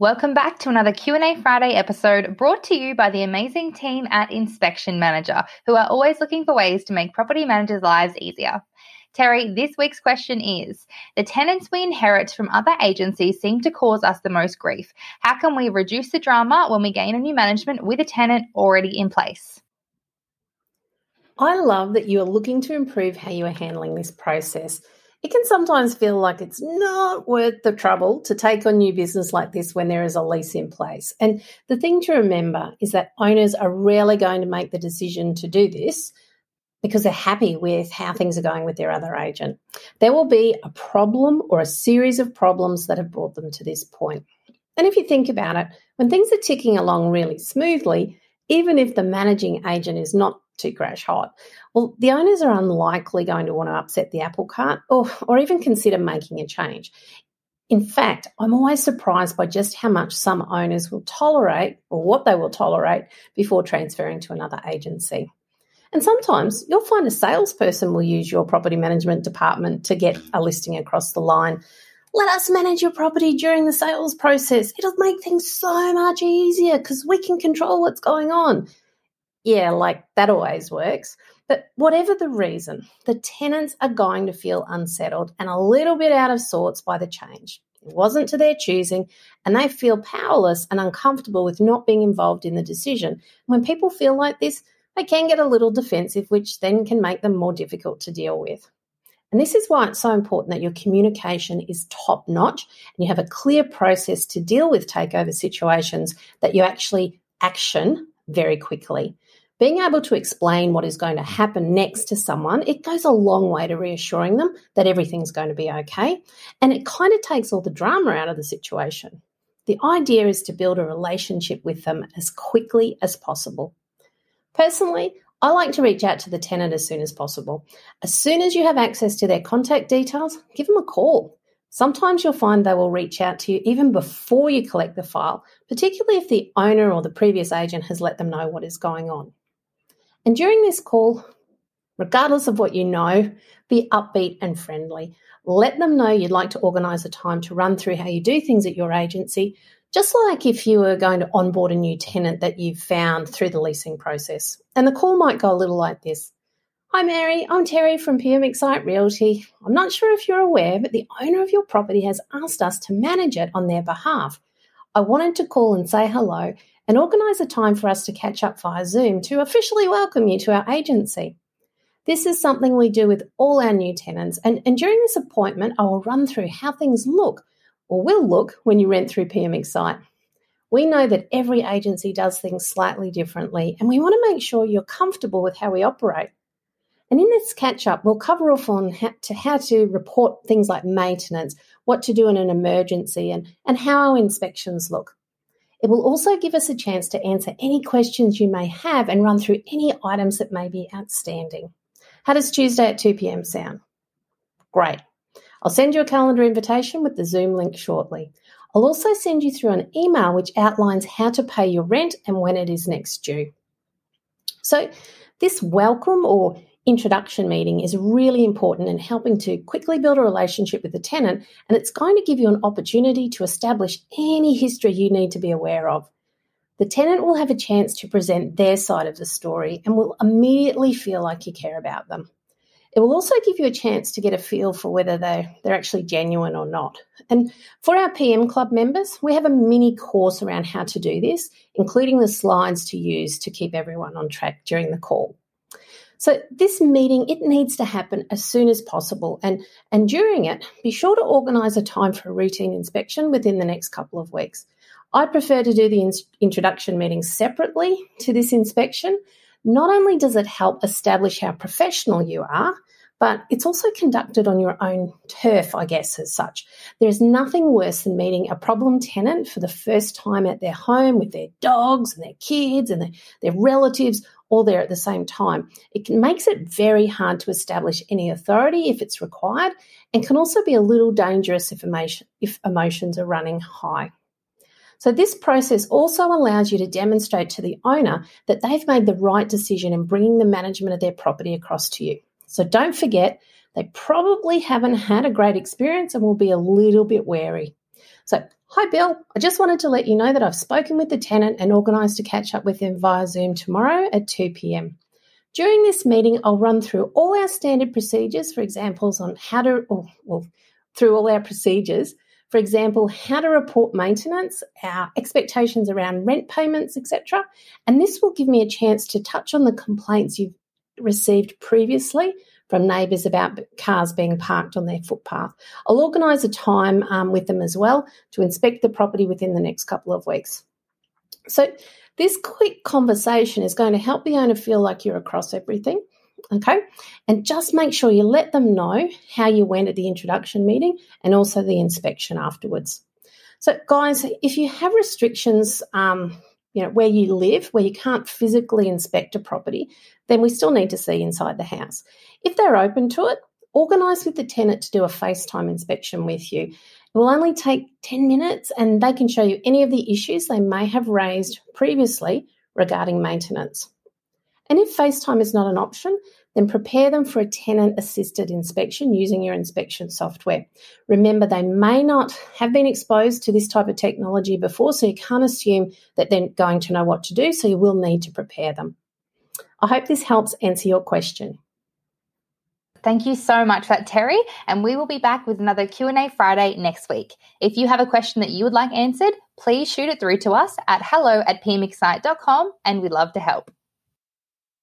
Welcome back to another Q&A Friday episode brought to you by the amazing team at Inspection Manager, who are always looking for ways to make property managers' lives easier. Terry, this week's question is The tenants we inherit from other agencies seem to cause us the most grief. How can we reduce the drama when we gain a new management with a tenant already in place? I love that you are looking to improve how you are handling this process it can sometimes feel like it's not worth the trouble to take on new business like this when there is a lease in place. And the thing to remember is that owners are rarely going to make the decision to do this because they're happy with how things are going with their other agent. There will be a problem or a series of problems that have brought them to this point. And if you think about it, when things are ticking along really smoothly, even if the managing agent is not too crash hot, well, the owners are unlikely going to want to upset the apple cart or, or even consider making a change. In fact, I'm always surprised by just how much some owners will tolerate or what they will tolerate before transferring to another agency. And sometimes you'll find a salesperson will use your property management department to get a listing across the line. Let us manage your property during the sales process. It'll make things so much easier because we can control what's going on. Yeah, like that always works. But whatever the reason, the tenants are going to feel unsettled and a little bit out of sorts by the change. It wasn't to their choosing, and they feel powerless and uncomfortable with not being involved in the decision. When people feel like this, they can get a little defensive, which then can make them more difficult to deal with. And this is why it's so important that your communication is top notch and you have a clear process to deal with takeover situations that you actually action very quickly being able to explain what is going to happen next to someone, it goes a long way to reassuring them that everything's going to be okay. And it kind of takes all the drama out of the situation. The idea is to build a relationship with them as quickly as possible. Personally, I like to reach out to the tenant as soon as possible. As soon as you have access to their contact details, give them a call. Sometimes you'll find they will reach out to you even before you collect the file, particularly if the owner or the previous agent has let them know what is going on. And during this call, regardless of what you know, be upbeat and friendly. Let them know you'd like to organise a time to run through how you do things at your agency, just like if you were going to onboard a new tenant that you've found through the leasing process. And the call might go a little like this. Hi Mary, I'm Terry from pmXcite Realty. I'm not sure if you're aware, but the owner of your property has asked us to manage it on their behalf. I wanted to call and say hello and organise a time for us to catch up via Zoom to officially welcome you to our agency. This is something we do with all our new tenants, and, and during this appointment, I will run through how things look or will look when you rent through pmXcite. We know that every agency does things slightly differently, and we want to make sure you're comfortable with how we operate. And in this catch up, we'll cover off on how to, how to report things like maintenance, what to do in an emergency, and, and how our inspections look. It will also give us a chance to answer any questions you may have and run through any items that may be outstanding. How does Tuesday at 2 pm sound? Great. I'll send you a calendar invitation with the Zoom link shortly. I'll also send you through an email which outlines how to pay your rent and when it is next due. So, this welcome or introduction meeting is really important in helping to quickly build a relationship with the tenant, and it's going to give you an opportunity to establish any history you need to be aware of. The tenant will have a chance to present their side of the story and will immediately feel like you care about them. It will also give you a chance to get a feel for whether they're, they're actually genuine or not. And for our PM Club members, we have a mini course around how to do this, including the slides to use to keep everyone on track during the call. So this meeting, it needs to happen as soon as possible. And, and during it, be sure to organise a time for a routine inspection within the next couple of weeks. I'd prefer to do the in- introduction meeting separately to this inspection. Not only does it help establish how professional you are, but it's also conducted on your own turf, I guess, as such. There's nothing worse than meeting a problem tenant for the first time at their home with their dogs and their kids and their, their relatives all there at the same time. It makes it very hard to establish any authority if it's required and can also be a little dangerous if, emotion, if emotions are running high. So, this process also allows you to demonstrate to the owner that they've made the right decision in bringing the management of their property across to you. So, don't forget, they probably haven't had a great experience and will be a little bit wary. So, Hi, Bill. I just wanted to let you know that I've spoken with the tenant and organised to catch up with them via Zoom tomorrow at 2 pm. During this meeting, I'll run through all our standard procedures for examples on how to, or, well, through all our procedures. For example, how to report maintenance, our expectations around rent payments, etc. And this will give me a chance to touch on the complaints you've received previously from neighbours about cars being parked on their footpath. I'll organise a time um, with them as well to inspect the property within the next couple of weeks. So, this quick conversation is going to help the owner feel like you're across everything. Okay. And just make sure you let them know how you went at the introduction meeting and also the inspection afterwards. So, guys, if you have restrictions, um, you know, where you live, where you can't physically inspect a property, then we still need to see inside the house. If they're open to it, organise with the tenant to do a FaceTime inspection with you. It will only take 10 minutes and they can show you any of the issues they may have raised previously regarding maintenance. And if FaceTime is not an option, then prepare them for a tenant assisted inspection using your inspection software. Remember, they may not have been exposed to this type of technology before, so you can't assume that they're going to know what to do, so you will need to prepare them. I hope this helps answer your question. Thank you so much for that, Terry. And we will be back with another Q&A Friday next week. If you have a question that you would like answered, please shoot it through to us at hello at pmxcite.com and we'd love to help.